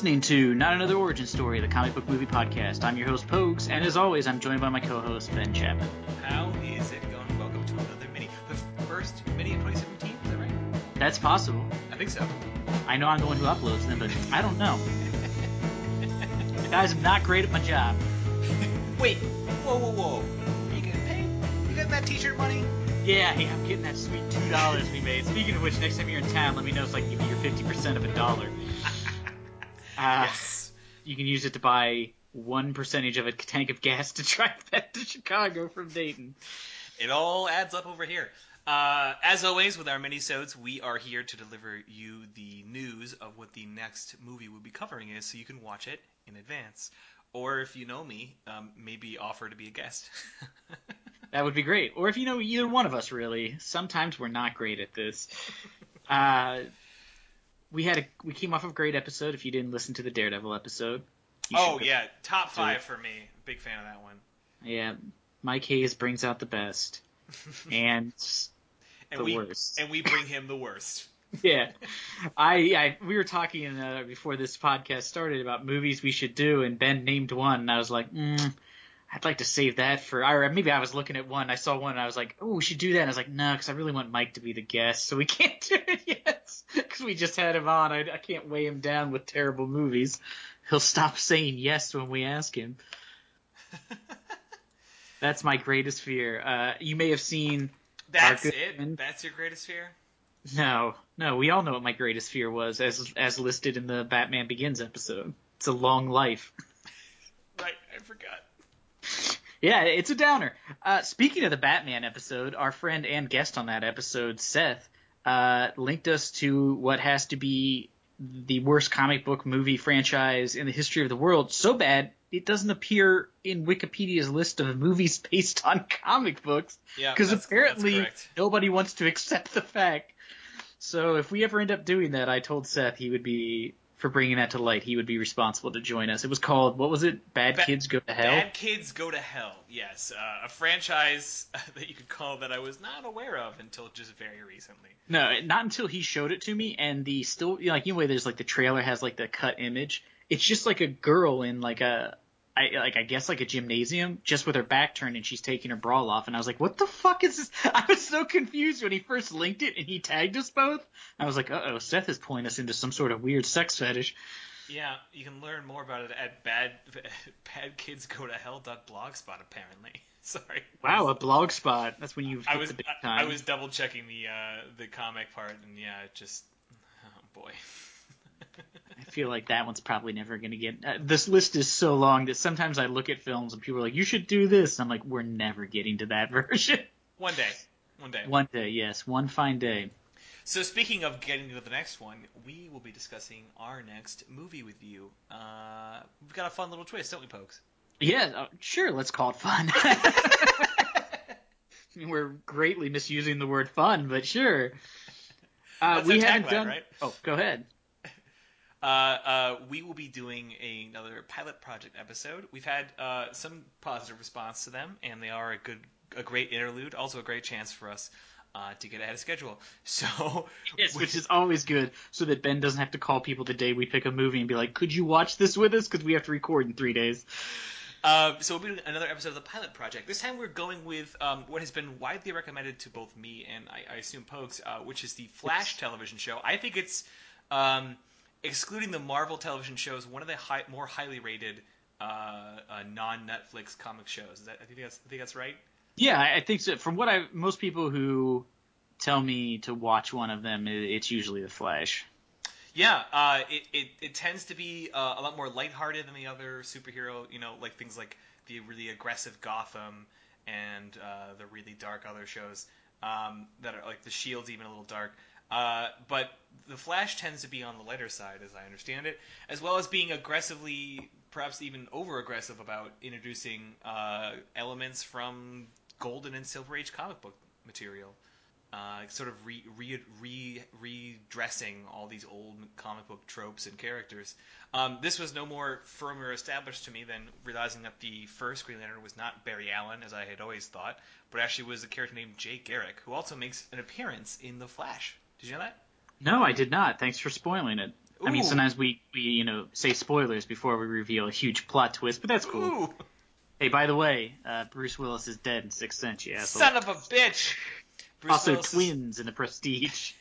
Listening to Not Another Origin Story, the comic book movie podcast. I'm your host, Pogues, and as always, I'm joined by my co-host, Ben Chapman. How is it going? Welcome to another mini. The first mini of 2017, is that right? That's possible. I think so. I know I'm the one who uploads them, but I don't know. Guys, I'm not great at my job. Wait, whoa, whoa, whoa. Are you getting paid? You getting that t-shirt money? Yeah, hey, I'm getting that sweet two dollars we made. Speaking of which, next time you're in town, let me know so I can give you your fifty percent of a dollar. Uh, yes. You can use it to buy one percentage of a tank of gas to drive back to Chicago from Dayton. It all adds up over here. Uh, as always, with our mini-sodes, we are here to deliver you the news of what the next movie we'll be covering is, so you can watch it in advance. Or if you know me, um, maybe offer to be a guest. That would be great. Or if you know either one of us, really. Sometimes we're not great at this. Uh, we had a we came off of a great episode. If you didn't listen to the Daredevil episode, oh yeah, top five for me. Big fan of that one. yeah. Mike Hayes brings out the best, and And the we worst. and we bring him the worst. yeah, I, I we were talking uh, before this podcast started about movies we should do, and Ben named one, and I was like, mm, I'd like to save that for. Or maybe I was looking at one, I saw one, and I was like, oh, we should do that. And I was like, no, because I really want Mike to be the guest, so we can't do it yet because we just had him on. I, I can't weigh him down with terrible movies. He'll stop saying yes when we ask him. That's my greatest fear. Uh, you may have seen. That's it. friend. That's your greatest fear. No, no, we all know what my greatest fear was, as as listed in the Batman Begins episode. It's a long life. Right, I forgot. Yeah, it's a downer. Uh, speaking of the Batman episode, our friend and guest on that episode, Seth, uh, linked us to what has to be the worst comic book movie franchise in the history of the world. So bad it doesn't appear in Wikipedia's list of movies based on comic books Yeah, because apparently that's nobody wants to accept the fact. So if we ever end up doing that, I told Seth he would be for bringing that to light. He would be responsible to join us. It was called what was it? Bad Ba- Kids Go to Hell. Bad Kids Go to Hell. Yes, uh, a franchise that you could call that I was not aware of until just very recently. No, not until he showed it to me, and the still you know, like you know, there's like the trailer has like the cut image. It's just like a girl in like a, I like I guess like a gymnasium, just with her back turned and she's taking her bra off, and I was like, what the fuck is this? I was so confused when he first linked it and he tagged us both. I was like, uh oh, Seth is pulling us into some sort of weird sex fetish. Yeah, you can learn more about it at bad badkidsgotohell.blogspot apparently. Sorry. Wow, a blog spot. That's when you've I was the big I, time. I was double checking the uh, the comic part and yeah, it just oh boy. I feel like that one's probably never going to get. Uh, this list is so long that sometimes I look at films and people are like, "You should do this." And I'm like, "We're never getting to that version." One day. One day. one day, yes, one fine day. So speaking of getting to the next one, we will be discussing our next movie with you. Uh, we've got a fun little twist, don't we, Pokes? Yeah, uh, sure. Let's call it fun. We're greatly misusing the word fun, but sure. Uh, we haven't tagline, done. right? Oh, go ahead. Uh, uh, we will be doing another pilot project episode. We've had uh, some positive response to them, and they are a good, a great interlude. Also, a great chance for us uh, to get ahead of schedule. So, Yes, which is always good, so that Ben doesn't have to call people the day we pick a movie and be like, "Could you watch this with us?" Because we have to record in three days. Uh, so we'll be doing another episode of the pilot project. This time we're going with um, what has been widely recommended to both me and I, I assume Pokes, uh, which is the Flash television show. I think it's, um, excluding the Marvel television shows, one of the high, more highly rated uh, uh, non-Netflix comic shows. Is that, I think that's I think that's right. Yeah, I think so. From what I most people who tell me to watch one of them, i- it's usually The Flash. Yeah, uh, it, it, it tends to be uh, a lot more lighthearted than the other superhero, you know, like things like the really aggressive Gotham and uh, the really dark other shows um, that are like the Shield's even a little dark. Uh, but the Flash tends to be on the lighter side, as I understand it, as well as being aggressively, perhaps even over aggressive about introducing uh, elements from Golden and Silver Age comic book material uh, sort of re, re, re, redressing all these old comic book tropes and characters. Um, this was no more firmer established to me than realizing that the first Green Lantern was not Barry Allen, as I had always thought, but actually was a character named Jay Garrick, who also makes an appearance in The Flash. Did you know that? No, I did not. Thanks for spoiling it. I mean, sometimes we, we, you know, say spoilers before we reveal a huge plot twist, but that's cool. Ooh, Hey, by the way, uh, Bruce Willis is dead in Sixth Sense, you asshole. son of a bitch. Bruce also, Willis is- twins in The Prestige.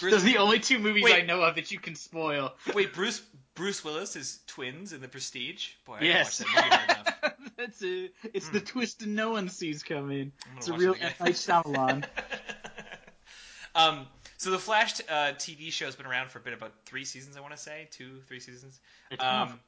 Bruce- Those are the only two movies Wait. I know of that you can spoil. Wait, Bruce Bruce Willis is twins in The Prestige. Boy, I yes. that enough. that's a, it's the twist no one sees coming. It's a real watch it M. again. Night Shyamalan. um, so the Flash uh, TV show has been around for a bit, about three seasons, I want to say, two, three seasons. It's Um,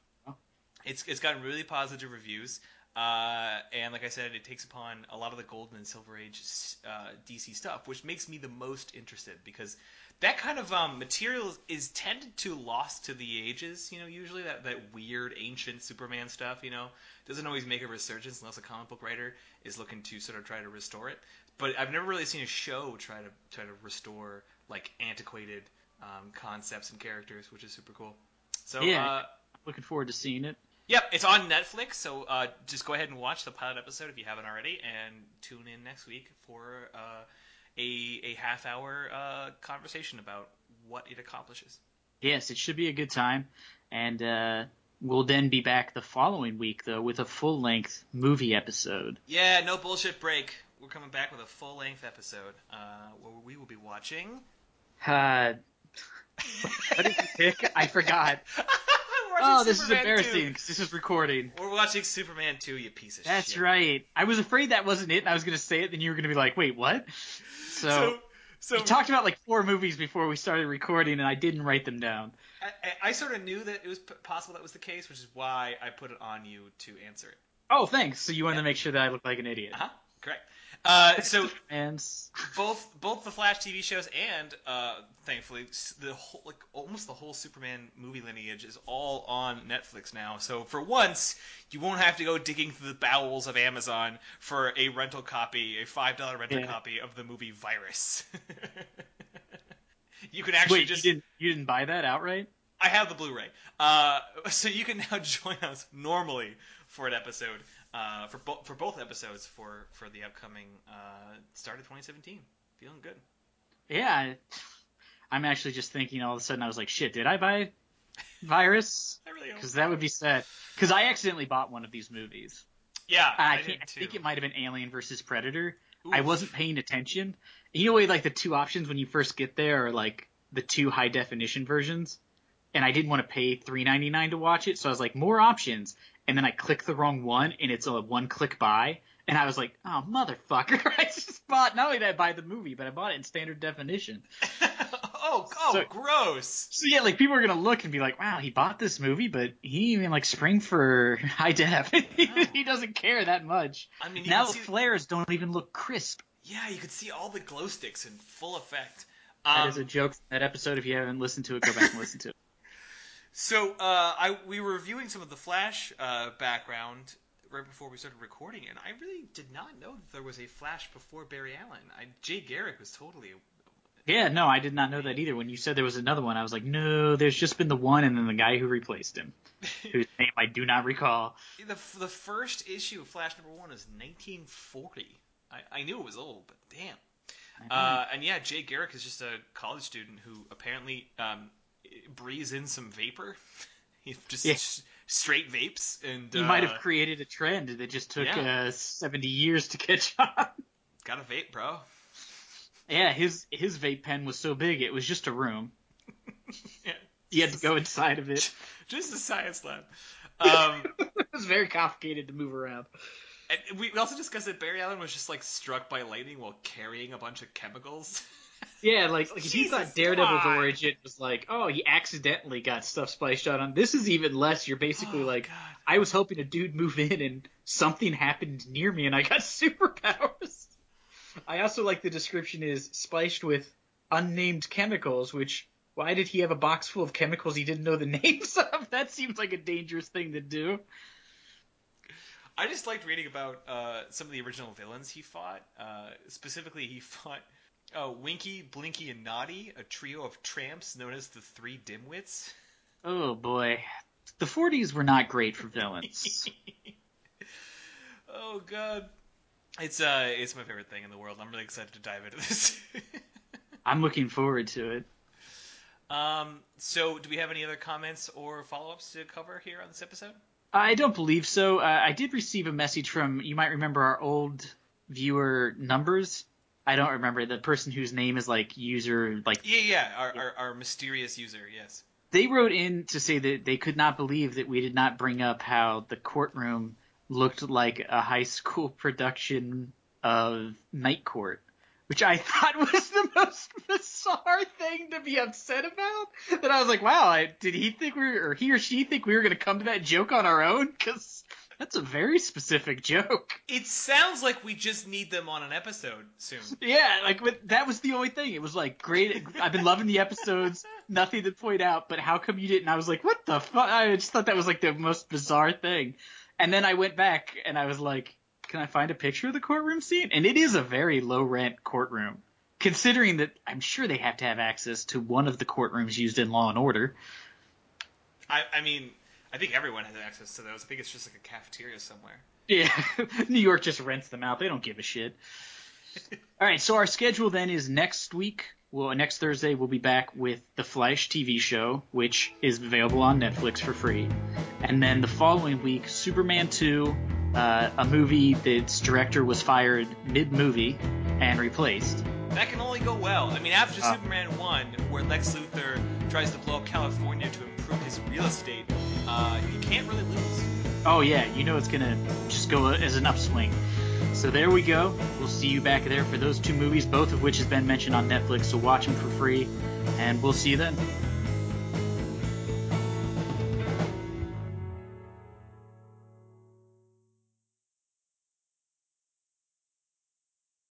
it's it's gotten really positive reviews, uh, and like I said, it takes upon a lot of the Golden and Silver Age uh, DC stuff, which makes me the most interested because that kind of um, material is tended to lost to the ages. You know, usually that that weird ancient Superman stuff. You know, doesn't always make a resurgence unless a comic book writer is looking to sort of try to restore it. But I've never really seen a show try to try to restore like antiquated um, concepts and characters, which is super cool. So Yeah. uh, Looking forward to seeing it. Yep, it's on Netflix, so uh, just go ahead and watch the pilot episode if you haven't already, and tune in next week for uh, a a half hour uh, conversation about what it accomplishes. Yes, it should be a good time, and uh, we'll then be back the following week though with a full length movie episode. Yeah, no bullshit break. We're coming back with a full length episode uh, where we will be watching. Uh, what did you pick? I forgot. Oh, this Superman is embarrassing 2. because this is recording. We're watching Superman 2, you piece of That's shit. That's right. I was afraid that wasn't it, and I was going to say it, then you were going to be like, "Wait, what?" So, So, so we talked about like four movies before we started recording, and I didn't write them down. I, I- sort of knew that it was possible that was the case, which is why I put it on you to answer it. Oh, thanks. So you wanted Yeah. to make sure that I look like an idiot. Uh-huh. Correct. Uh, so both both the Flash TV shows and uh, thankfully the whole like almost the whole Superman movie lineage is all on Netflix now. So for once, you won't have to go digging through the bowels of Amazon for a rental copy, a five dollar rental Yeah. copy of the movie Virus. you can actually wait, just you didn't you didn't buy that outright? I have the Blu-ray, uh, so you can now join us normally for an episode, uh, for both for both episodes for for the upcoming uh, start of 2017. Feeling good. Yeah, I'm actually just thinking all of a sudden I was like, shit, did I buy Virus? I really. Because that would be sad. Because I accidentally bought one of these movies. Yeah, I, I, can't, I think it might have been Alien versus Predator. I wasn't paying attention. You know, like the two options when you first get there are like the two high definition versions, and I didn't want to pay three ninety nine to watch it, so I was like, more options, and then I clicked the wrong one, and it's a one click buy, and I was like, oh motherfucker, I just bought. Not only did I buy the movie, but I bought it in standard definition. oh, oh, So- gross. So yeah, like people are gonna look and be like, wow, he bought this movie, but he even like spring for high def. he doesn't care that much. I mean, Now the flares don't even look crisp. yeah, you could see all the glow sticks in full effect. That Um, is a joke. from That episode, if you haven't listened to it, go back and listen to it. So uh, I we were reviewing some of the Flash uh, background right before we started recording, and I really did not know that there was a Flash before Barry Allen. I, Jay Garrick was totally Yeah, no, I did not know that either. When you said there was another one, I was like, no, there's just been the one, and then the guy who replaced him, whose name I do not recall. the the first issue of Flash number one is 1940. I, I knew it was old, but damn. Uh, and yeah, Jay Garrick is just a college student who apparently um, breathes in some vapor. he just Yeah. s- straight vapes, and he uh, might have created a trend that just took yeah. uh, 70 years to catch on. got a vape, bro. yeah, his his vape pen was so big it was just a room. Yeah. You had to go inside of it. Just a science lab. Um, it was very complicated to move around. and we also discussed that Barry Allen was just like struck by lightning while carrying a bunch of chemicals. Yeah, like, like if you thought Daredevil's why? origin was like, oh, he accidentally got stuff spliced out on. This is even less. You're basically Oh, like, God. I was hoping a dude move in and something happened near me and I got superpowers. I also like the description is spliced with unnamed chemicals, which why did he have a box full of chemicals he didn't know the names of? That seems like a dangerous thing to do. I just liked reading about uh, some of the original villains he fought. Uh, specifically, he fought uh, Winky, Blinky, and Naughty, a trio of tramps known as the Three Dimwits. Oh boy. The 40s were not great for villains. oh God, it's uh, it's my favorite thing in the world. I'm really excited to dive into this. I'm looking forward to it. Um, so, do we have any other comments or follow-ups to cover here on this episode? I don't believe so. Uh, I did receive a message from you might remember our old viewer numbers. I don't remember the person whose name is like user like Yeah, yeah, our, Our, our mysterious user, yes. they wrote in to say that they could not believe that we did not bring up how the courtroom looked like a high school production of Night Court, which I thought was the most bizarre thing to be upset about. That I was like, wow, I, did he think we were, or he or she think we were going to come to that joke on our own? Because that's a very specific joke. It sounds like we just need them on an episode soon. Yeah, like but that was the only thing. It was like great. I've been loving the episodes. Nothing to point out, but how come you didn't? I was like, what the fuck? I just thought that was like the most bizarre thing. And then I went back and I was like, can I find a picture of the courtroom scene? And it is a very low rent courtroom, considering that I'm sure they have to have access to one of the courtrooms used in Law and Order. I, I mean, I think everyone has access to those. I think it's just like a cafeteria somewhere. Yeah, New York just rents them out. They don't give a shit. All right, so our schedule then is next week. Well, next Thursday we'll be back with the Flash TV show, which is available on Netflix for free, and then the following week, Superman 2, uh, a movie that's director was fired mid-movie and replaced. That can only go well. I mean, after Uh. Superman 1, where Lex Luthor tries to blow up California to improve his real estate, uh, you can't really lose. Oh yeah, you know it's gonna just go as an upswing. So there we go. We'll see you back there for those two movies, both of which has been mentioned on Netflix. So watch them for free, and we'll see you then.